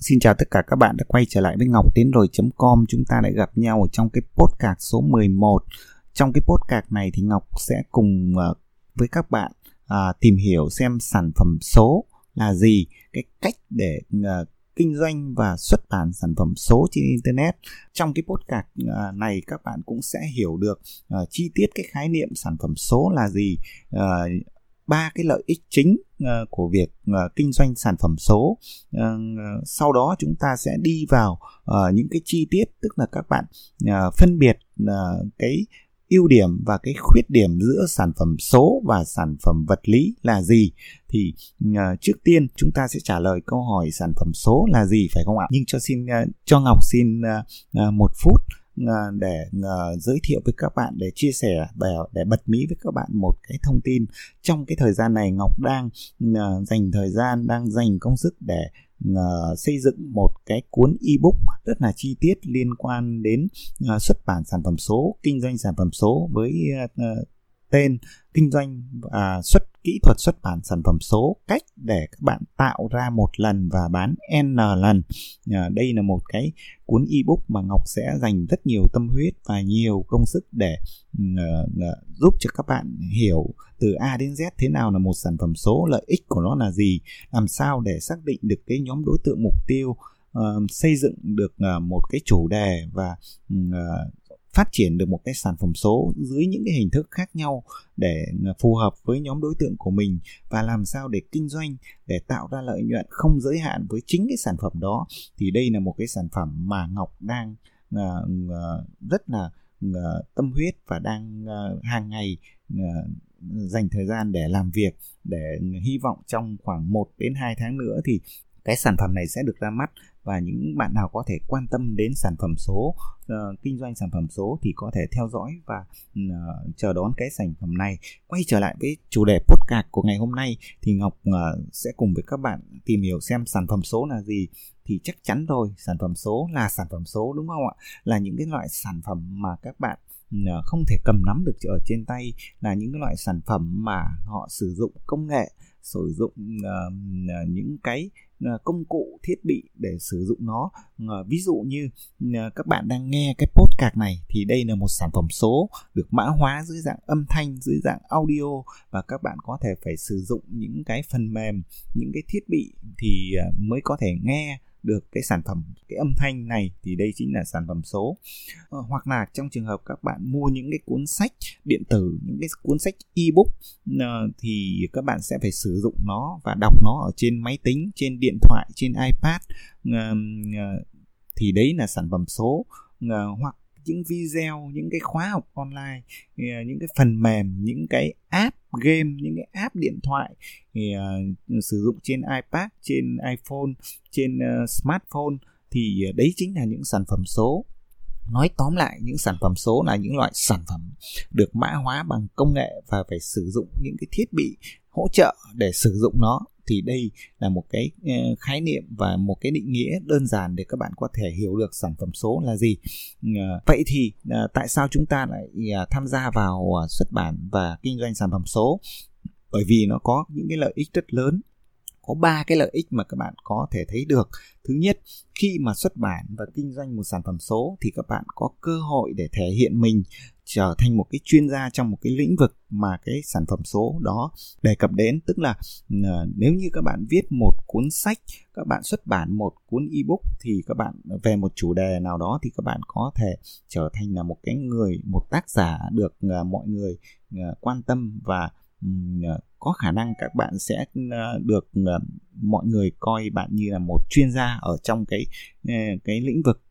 Xin chào tất cả các bạn đã quay trở lại với Ngọc Tiến rồi.com Chúng ta lại gặp nhau ở trong cái podcast số 11 Trong cái podcast này thì Ngọc sẽ cùng ờ, với các bạn à, tìm hiểu xem sản phẩm số là gì Cái cách để ờ, kinh doanh và xuất bản sản phẩm số trên internet. Trong cái podcast ờ, này các bạn cũng sẽ hiểu được uh, chi tiết cái khái niệm sản phẩm số là gì uh, ba cái lợi ích chính ờ, của việc ờ, kinh doanh sản phẩm số. Ờ, sau đó chúng ta sẽ đi vào những cái chi tiết tức là các bạn phân biệt cái ưu điểm và cái khuyết điểm giữa sản phẩm số và sản phẩm vật lý là gì. Thì uh, trước tiên chúng ta sẽ trả lời câu hỏi sản phẩm số là gì phải không ạ? Nhưng cho xin uh, cho ngọc xin uh, uh, một phút Ờ, để ờ, giới thiệu với các bạn để chia sẻ để, để bật mí với các bạn một cái thông tin trong cái thời gian này Ngọc đang ờ, dành thời gian đang dành công sức để uh, xây dựng một cái cuốn ebook rất là chi tiết liên quan đến uh, xuất bản sản phẩm số kinh doanh sản phẩm số với uh, tên kinh doanh và xuất kỹ thuật xuất bản sản phẩm số cách để các bạn tạo ra một lần và bán n lần. À, đây là một cái cuốn ebook mà ngọc sẽ dành rất nhiều tâm huyết và nhiều công sức để uh, giúp cho các bạn hiểu từ a đến z thế nào là một sản phẩm số lợi ích của nó là gì làm sao để xác định được cái nhóm đối tượng mục tiêu uh, xây dựng được uh, một cái chủ đề và uh, phát triển được một cái sản phẩm số dưới những cái hình thức khác nhau để ờ, phù hợp với nhóm đối tượng của mình và làm sao để kinh doanh để tạo ra lợi nhuận không giới hạn với chính cái sản phẩm đó. Thì đây là một cái sản phẩm mà Ngọc đang uh, uh, rất là uh, tâm huyết và đang uh, hàng ngày uh, dành thời gian để làm việc để hy vọng trong khoảng 1 đến 2 tháng nữa thì cái sản phẩm này sẽ được ra mắt và những bạn nào có thể quan tâm đến sản phẩm số uh, kinh doanh sản phẩm số thì có thể theo dõi và uh, chờ đón cái sản phẩm này. Quay trở lại với chủ đề podcast của ngày hôm nay thì ngọc uh, sẽ cùng với các bạn tìm hiểu xem sản phẩm số là gì thì chắc chắn rồi sản phẩm số là sản phẩm số đúng không ạ? Là những cái loại sản phẩm mà các bạn ừ, không thể cầm nắm được ở trên tay là những cái loại sản phẩm mà họ sử dụng công nghệ sử dụng uh, những cái công cụ thiết bị để sử dụng nó. Uh, ví dụ như uh, các bạn đang nghe nghe cái podcast này thì đây là một sản phẩm số được mã hóa dưới dạng âm thanh dưới dạng audio và các bạn có thể phải sử dụng những cái phần mềm những cái thiết bị thì à, mới có thể nghe được cái sản phẩm cái âm thanh này. Thì đây chính là sản phẩm số. Ờ, hoặc là trong trường hợp các bạn mua những cái cuốn sách điện tử những cái cuốn sách ebook ờ, thì các bạn sẽ phải sử dụng nó và đọc nó ở trên máy tính trên điện thoại trên ipad. Ờ, thì đấy là sản phẩm số. Ờ, hoặc những video những cái khóa học online ờ, những cái phần mềm những cái app game những cái app điện thoại thì uh, sử dụng trên ipad trên iphone trên uh, smartphone thì đấy chính là những sản phẩm số. Nói tóm lại những sản phẩm số là những loại sản phẩm được mã hóa bằng công nghệ và phải sử dụng những cái thiết bị hỗ trợ để sử dụng nó thì đây là một cái ờ, khái niệm và một cái định nghĩa đơn giản để các bạn có thể hiểu được sản phẩm số là gì. Ờ, vậy thì ờ, tại sao chúng ta lại tham gia vào xuất bản và kinh doanh sản phẩm số? Bởi vì nó có những cái lợi ích rất lớn. Có ba cái lợi ích mà các bạn có thể thấy được. Thứ nhất, khi mà xuất bản và kinh doanh một sản phẩm số thì các bạn có cơ hội để thể hiện mình trở thành một cái chuyên gia trong một cái lĩnh vực mà cái sản phẩm số đó đề cập đến. Tức là ờ, nếu như các bạn viết một cuốn sách, các bạn xuất bản một cuốn ebook thì các bạn ờ, về một chủ đề nào đó thì các bạn có thể trở thành là một cái người, một tác giả được ờ, mọi người quan tâm và có khả năng các bạn sẽ được mọi người coi bạn như là một chuyên gia ở trong cái cái lĩnh vực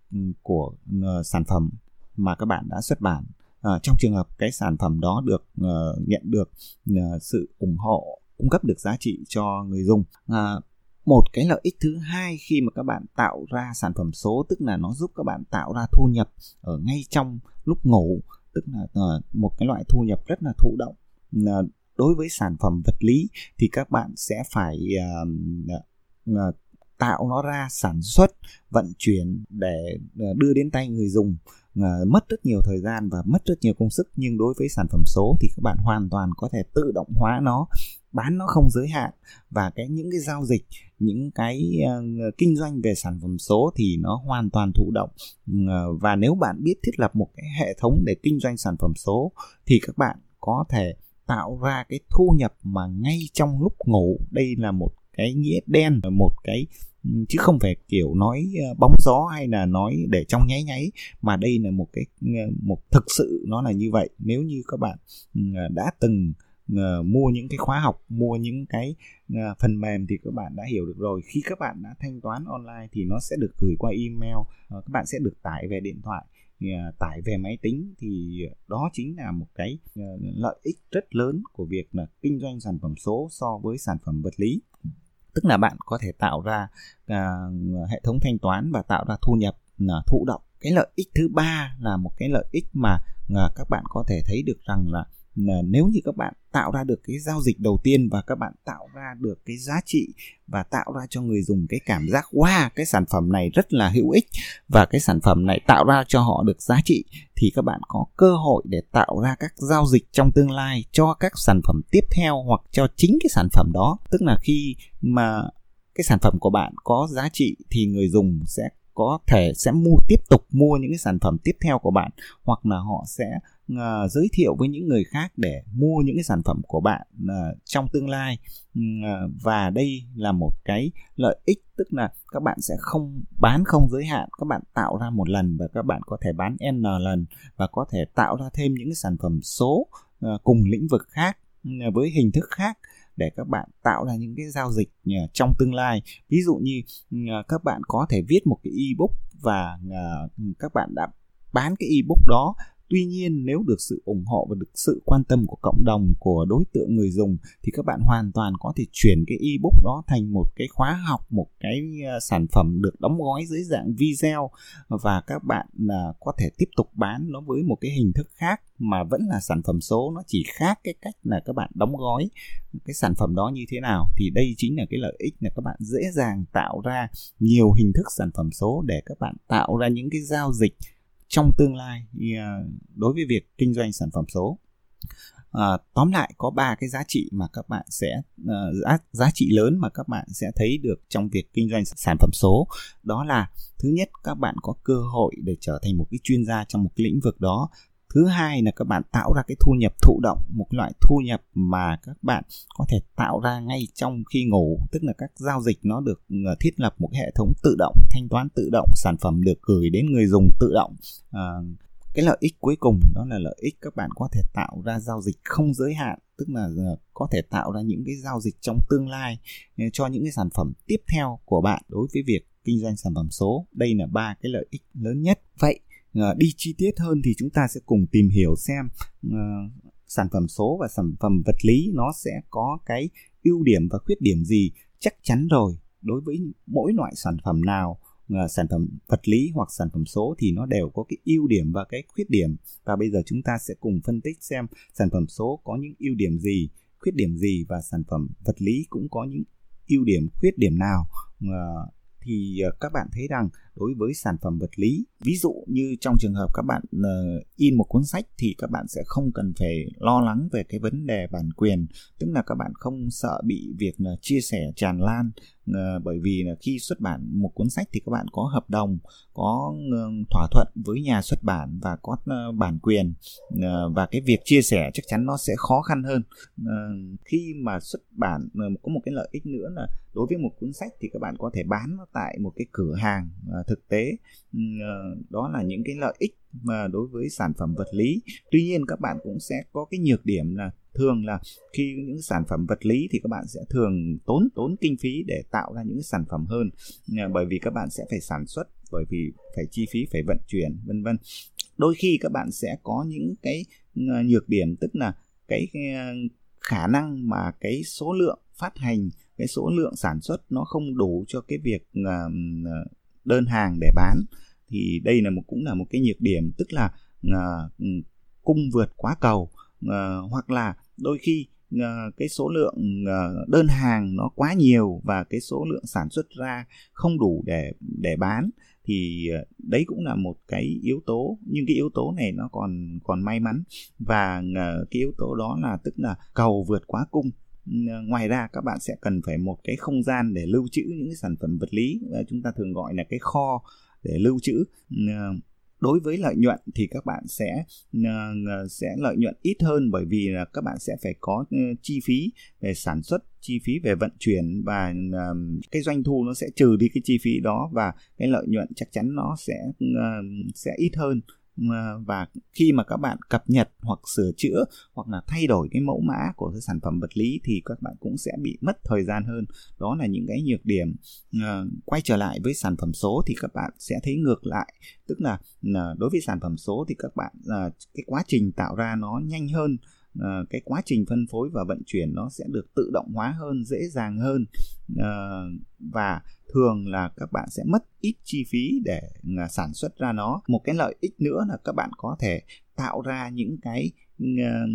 của sản phẩm mà các bạn đã xuất bản à, trong trường hợp cái sản phẩm đó được uh, nhận được uh, sự ủng hộ cung cấp được giá trị cho người dùng. À, một cái lợi ích thứ hai khi mà các bạn tạo ra sản phẩm số tức là nó giúp các bạn tạo ra thu nhập ở ngay trong lúc ngủ tức là uh, một cái loại thu nhập rất là thụ động. Uh, đối với sản phẩm vật lý thì các bạn sẽ phải uh, tạo nó ra sản xuất vận chuyển để đưa đến tay người dùng uh, mất rất nhiều thời gian và mất rất nhiều công sức nhưng đối với sản phẩm số thì các bạn hoàn toàn có thể tự động hóa nó bán nó không giới hạn. Và cái những cái giao dịch những cái uh, kinh doanh về sản phẩm số thì nó hoàn toàn thụ động. Uh, và nếu bạn biết thiết lập một cái hệ thống để kinh doanh sản phẩm số thì các bạn có thể tạo ra cái thu nhập mà ngay trong lúc ngủ. Đây là một cái nghĩa đen một cái ừ, chứ không phải kiểu nói ờ, bóng gió hay là nói để trong nháy nháy, mà đây là một cái ờ, một thực sự nó là như vậy. Nếu như các bạn ừ, đã từng ờ, mua những cái khóa học, mua những cái phần mềm thì các bạn đã hiểu được rồi. Khi các bạn đã thanh toán online thì nó sẽ được gửi qua email các bạn sẽ được tải về điện thoại tải về máy tính. Thì đó chính là một cái lợi ích rất lớn của việc là kinh doanh sản phẩm số so với sản phẩm vật lý tức là bạn có thể tạo ra uh, hệ thống thanh toán và tạo ra thu nhập uh, thụ động. Cái lợi ích thứ ba là một cái lợi ích mà uh, các bạn có thể thấy được rằng là nếu như các bạn tạo ra được cái giao dịch đầu tiên và các bạn tạo ra được cái giá trị và tạo ra cho người dùng cái cảm giác, wow, cái sản phẩm này rất là hữu ích và cái sản phẩm này tạo ra cho họ được giá trị, thì các bạn có cơ hội để tạo ra các giao dịch trong tương lai cho các sản phẩm tiếp theo hoặc cho chính cái sản phẩm đó. Tức là khi mà cái sản phẩm của bạn có giá trị thì người dùng sẽ có thể sẽ mua, tiếp tục mua những cái sản phẩm tiếp theo của bạn hoặc là họ sẽ uh, giới thiệu với những người khác để mua những cái sản phẩm của bạn uh, trong tương lai. Uh, và đây là một cái lợi ích tức là các bạn sẽ không bán không giới hạn. Các bạn tạo ra một lần và các bạn có thể bán n lần và có thể tạo ra thêm những cái sản phẩm số uh, cùng lĩnh vực khác uh, với hình thức khác để các bạn tạo ra những cái giao dịch trong tương lai. Ví dụ như ừ, các bạn có thể viết một cái ebook và các bạn đã bán cái ebook đó Tuy nhiên nếu được sự ủng hộ và được sự quan tâm của cộng đồng của đối tượng người dùng thì các bạn hoàn toàn có thể chuyển cái ebook đó thành một cái khóa học, một cái ờ, sản phẩm được đóng gói dưới dạng video và các bạn là có thể tiếp tục bán nó với một cái hình thức khác mà vẫn là sản phẩm số. Nó chỉ khác cái cách là các bạn đóng gói cái sản phẩm đó như thế nào. Thì đây chính là cái lợi ích là các bạn dễ dàng tạo ra nhiều hình thức sản phẩm số để các bạn tạo ra những cái giao dịch trong tương lai à, đối với việc kinh doanh sản phẩm số à, tóm lại có ba cái giá trị mà các bạn sẽ à, giá, giá trị lớn mà các bạn sẽ thấy được trong việc kinh doanh sản phẩm số. Đó là thứ nhất các bạn có cơ hội để trở thành một cái chuyên gia trong một cái lĩnh vực đó thứ hai là các bạn tạo ra cái thu nhập thụ động một loại thu nhập mà các bạn có thể tạo ra ngay trong khi ngủ tức là các giao dịch nó được ờ, thiết lập một hệ thống tự động thanh toán tự động sản phẩm được gửi đến người dùng tự động. À, cái lợi ích cuối cùng đó là lợi ích các bạn có thể tạo ra giao dịch không giới hạn tức là ờ, có thể tạo ra những cái giao dịch trong tương lai cho những cái sản phẩm tiếp theo của bạn đối với việc kinh doanh sản phẩm số. Đây là ba cái lợi ích lớn nhất. Vậy Ờ, đi chi tiết hơn thì chúng ta sẽ cùng tìm hiểu xem ờ, sản phẩm số và sản phẩm vật lý nó sẽ có cái ưu điểm và khuyết điểm gì chắc chắn rồi. Đối với mỗi loại sản phẩm nào ờ, sản phẩm vật lý hoặc sản phẩm số thì nó đều có cái ưu điểm và cái khuyết điểm. Và bây giờ chúng ta sẽ cùng phân tích xem sản phẩm số có những ưu điểm gì, khuyết điểm gì và sản phẩm vật lý cũng có những ưu điểm, khuyết điểm nào. Thì các bạn thấy rằng đối với sản phẩm vật lý. Ví dụ như trong trường hợp các bạn uh, in một cuốn sách thì các bạn sẽ không cần phải lo lắng về cái vấn đề bản quyền. Tức là các bạn không sợ bị việc uh, chia sẻ tràn lan uh, bởi vì là khi xuất bản một cuốn sách thì các bạn có hợp đồng có uh, thỏa thuận với nhà xuất bản và có uh, bản quyền. Uh, và cái việc chia sẻ chắc chắn nó sẽ khó khăn hơn. Uh, khi mà xuất bản uh, có một cái lợi ích nữa là đối với một cuốn sách thì các bạn có thể bán nó tại một cái cửa hàng uh, thực tế. Ừ, ờ, đó là những cái lợi ích mà đối với sản phẩm vật lý. Tuy nhiên các bạn cũng sẽ có cái nhược điểm là thường là khi những sản phẩm vật lý thì các bạn sẽ thường tốn tốn kinh phí để tạo ra những sản phẩm hơn. Ờ, bởi vì các bạn sẽ phải sản xuất, bởi vì phải chi phí, phải vận chuyển, vân vân. Đôi khi các bạn sẽ có những cái ờ, nhược điểm, tức là cái khả năng mà cái số lượng phát hành, cái số lượng sản xuất nó không đủ cho cái việc đơn hàng để bán. Thì đây là một cũng là một cái nhược điểm tức là uh, cung vượt quá cầu uh, hoặc là đôi khi ờ, cái số lượng đơn hàng nó quá nhiều và cái số lượng sản xuất ra không đủ để để bán thì đấy cũng là một cái yếu tố. Nhưng cái yếu tố này nó còn còn may mắn và cái yếu tố đó là tức là cầu vượt quá cung ngoài ra các bạn sẽ cần phải một cái không gian để lưu trữ những cái sản phẩm vật lý chúng ta thường gọi là cái kho để lưu trữ. Ờ, đối với lợi nhuận thì các bạn sẽ ờ, sẽ lợi nhuận ít hơn bởi vì là các bạn sẽ phải có ờ, chi phí về sản xuất, chi phí về vận chuyển và cái doanh thu nó sẽ trừ đi cái chi phí đó và cái lợi nhuận chắc chắn nó sẽ sẽ ít hơn và khi mà các bạn cập nhật hoặc sửa chữa hoặc là thay đổi cái mẫu mã của cái sản phẩm vật lý thì các bạn cũng sẽ bị mất thời gian hơn. Đó là những cái nhược điểm ờ, quay trở lại với sản phẩm số thì các bạn sẽ thấy ngược lại. Tức là ờ, đối với sản phẩm số thì các bạn ờ, cái quá trình tạo ra nó nhanh hơn cái quá trình phân phối và vận chuyển nó sẽ được tự động hóa hơn, dễ dàng hơn. Và thường là các bạn sẽ mất ít chi phí để à, sản xuất ra nó. Một cái lợi ích nữa là các bạn có thể tạo ra những cái ờ,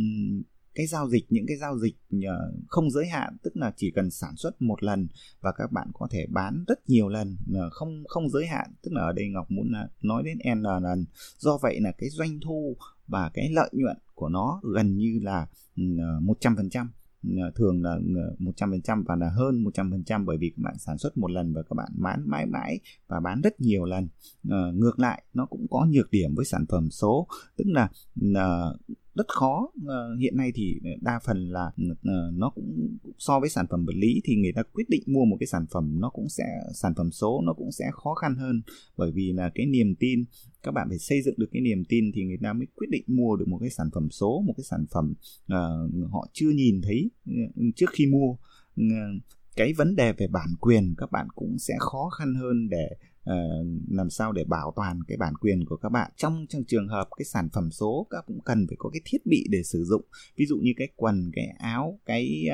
cái giao dịch, những cái giao dịch ờ, không giới hạn, tức là chỉ cần sản xuất một lần và các bạn có thể bán rất nhiều lần ờ, không không giới hạn. Tức là ở đây Ngọc muốn là nói đến n lần. Do vậy là cái doanh thu và cái lợi nhuận của nó gần như là ừ, 100% Ờ, thường là ừ, một trăm phần trăm và là hơn một trăm phần trăm bởi vì các bạn sản xuất một lần và các bạn bán mãi mãi và bán rất nhiều lần. Ờ, ngược lại nó cũng có nhược điểm với sản phẩm số. Tức là rất khó. Ờ, hiện nay thì đa phần là ờ, nó cũng so với sản phẩm vật lý thì người ta quyết định mua một cái sản phẩm nó cũng sẽ sản phẩm số nó cũng sẽ khó khăn hơn. Bởi vì là cái niềm tin các bạn phải xây dựng được cái niềm tin thì người ta mới quyết định mua được một cái sản phẩm số một cái sản phẩm uh, họ chưa nhìn thấy ừ, trước khi mua. Cái vấn đề về bản quyền các bạn cũng sẽ khó khăn hơn để uh, Ờ, làm sao để bảo toàn cái bản quyền của các bạn? Trong trong trường hợp cái sản phẩm số các cũng cần phải có cái thiết bị để sử dụng. Ví dụ như cái quần cái áo cái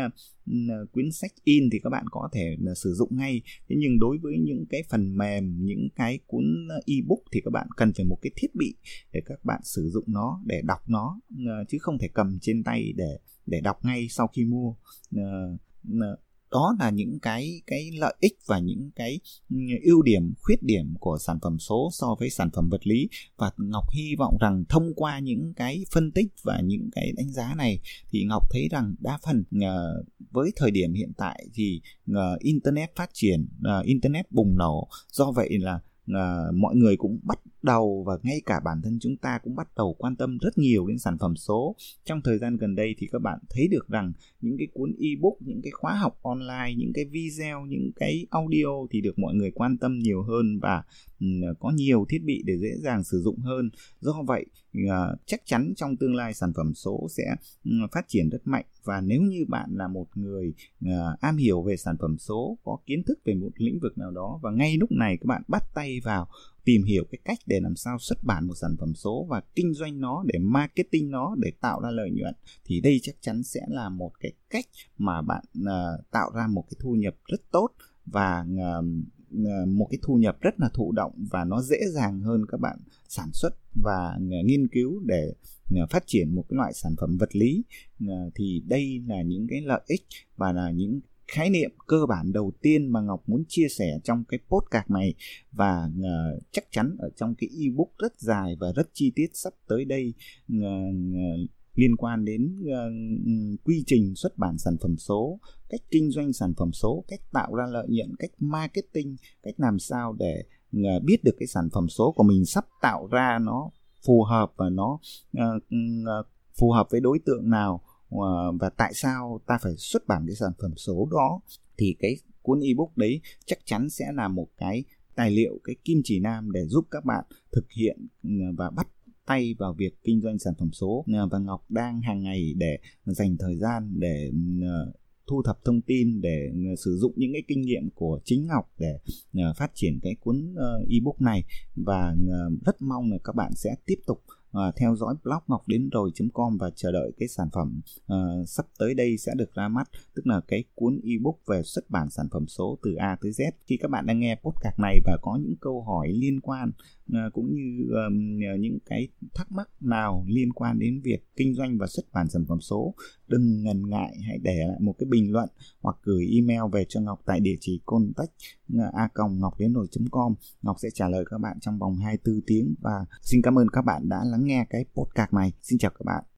uh, quyển sách in thì các bạn có thể uh, sử dụng ngay. Thế nhưng đối với những cái phần mềm những cái cuốn ebook thì các bạn cần phải một cái thiết bị để các bạn sử dụng nó để đọc nó uh, chứ không thể cầm trên tay để để đọc ngay sau khi mua. Uh, đó là những cái cái lợi ích và những cái ừ, ưu điểm khuyết điểm của sản phẩm số so với sản phẩm vật lý. Và ngọc hy vọng rằng thông qua những cái phân tích và những cái đánh giá này thì ngọc thấy rằng đa phần uh, với thời điểm hiện tại thì uh, internet phát triển uh, internet bùng nổ. Do vậy là uh, mọi người cũng bắt đầu và ngay cả bản thân chúng ta cũng bắt đầu quan tâm rất nhiều đến sản phẩm số. Trong thời gian gần đây thì các bạn thấy được rằng những cái cuốn ebook, những cái khóa học online, những cái video, những cái audio thì được mọi người quan tâm nhiều hơn và ừ, có nhiều thiết bị để dễ dàng sử dụng hơn. Do vậy à, chắc chắn trong tương lai sản phẩm số sẽ ừ, phát triển rất mạnh. Và nếu như bạn là một người à, am hiểu về sản phẩm số, có kiến thức về một lĩnh vực nào đó và ngay lúc này các bạn bắt tay vào tìm hiểu cái cách để làm sao xuất bản một sản phẩm số và kinh doanh nó để marketing nó để tạo ra lợi nhuận thì đây chắc chắn sẽ là một cái cách mà bạn uh, tạo ra một cái thu nhập rất tốt và uh, một cái thu nhập rất là thụ động và nó dễ dàng hơn các bạn sản xuất và nghiên cứu để phát triển một cái loại sản phẩm vật lý. Thì đây là những cái lợi ích và là những khái niệm cơ bản đầu tiên mà Ngọc muốn chia sẻ trong cái podcast này và uh, chắc chắn ở trong cái ebook rất dài và rất chi tiết sắp tới đây uh, uh, liên quan đến uh, quy trình xuất bản sản phẩm số, cách kinh doanh sản phẩm số, cách tạo ra lợi nhuận, cách marketing, cách làm sao để uh, biết được cái sản phẩm số của mình sắp tạo ra nó phù hợp và nó uh, uh, phù hợp với đối tượng nào. Ờ, và tại sao ta phải xuất bản cái sản phẩm số đó? Thì cái cuốn ebook đấy chắc chắn sẽ là một cái tài liệu, cái kim chỉ nam để giúp các bạn thực hiện ừ, và bắt tay vào việc kinh doanh sản phẩm số. Ờ, và Ngọc đang hàng ngày để dành thời gian để ừ, ờ, thu thập thông tin, để ừ, sử dụng những cái kinh nghiệm của chính Ngọc để phát triển cái cuốn ebook này. Và rất mong là các bạn sẽ tiếp tục uh, theo dõi blog ngọc đến rồi.com và chờ đợi cái sản phẩm uh, sắp tới đây sẽ được ra mắt tức là cái cuốn ebook về xuất bản sản phẩm số từ A tới Z. Khi các bạn đang nghe podcast này và có những câu hỏi liên quan À, cũng như um, những cái thắc mắc nào liên quan đến việc kinh doanh và xuất bản sản phẩm số đừng ngần ngại hãy để lại một cái bình luận hoặc gửi email về cho Ngọc tại địa chỉ contact à, a ngọc đến nổi com. Ngọc sẽ trả lời các bạn trong vòng 24 tiếng và xin cảm ơn các bạn đã lắng nghe cái podcast này. Xin chào các bạn.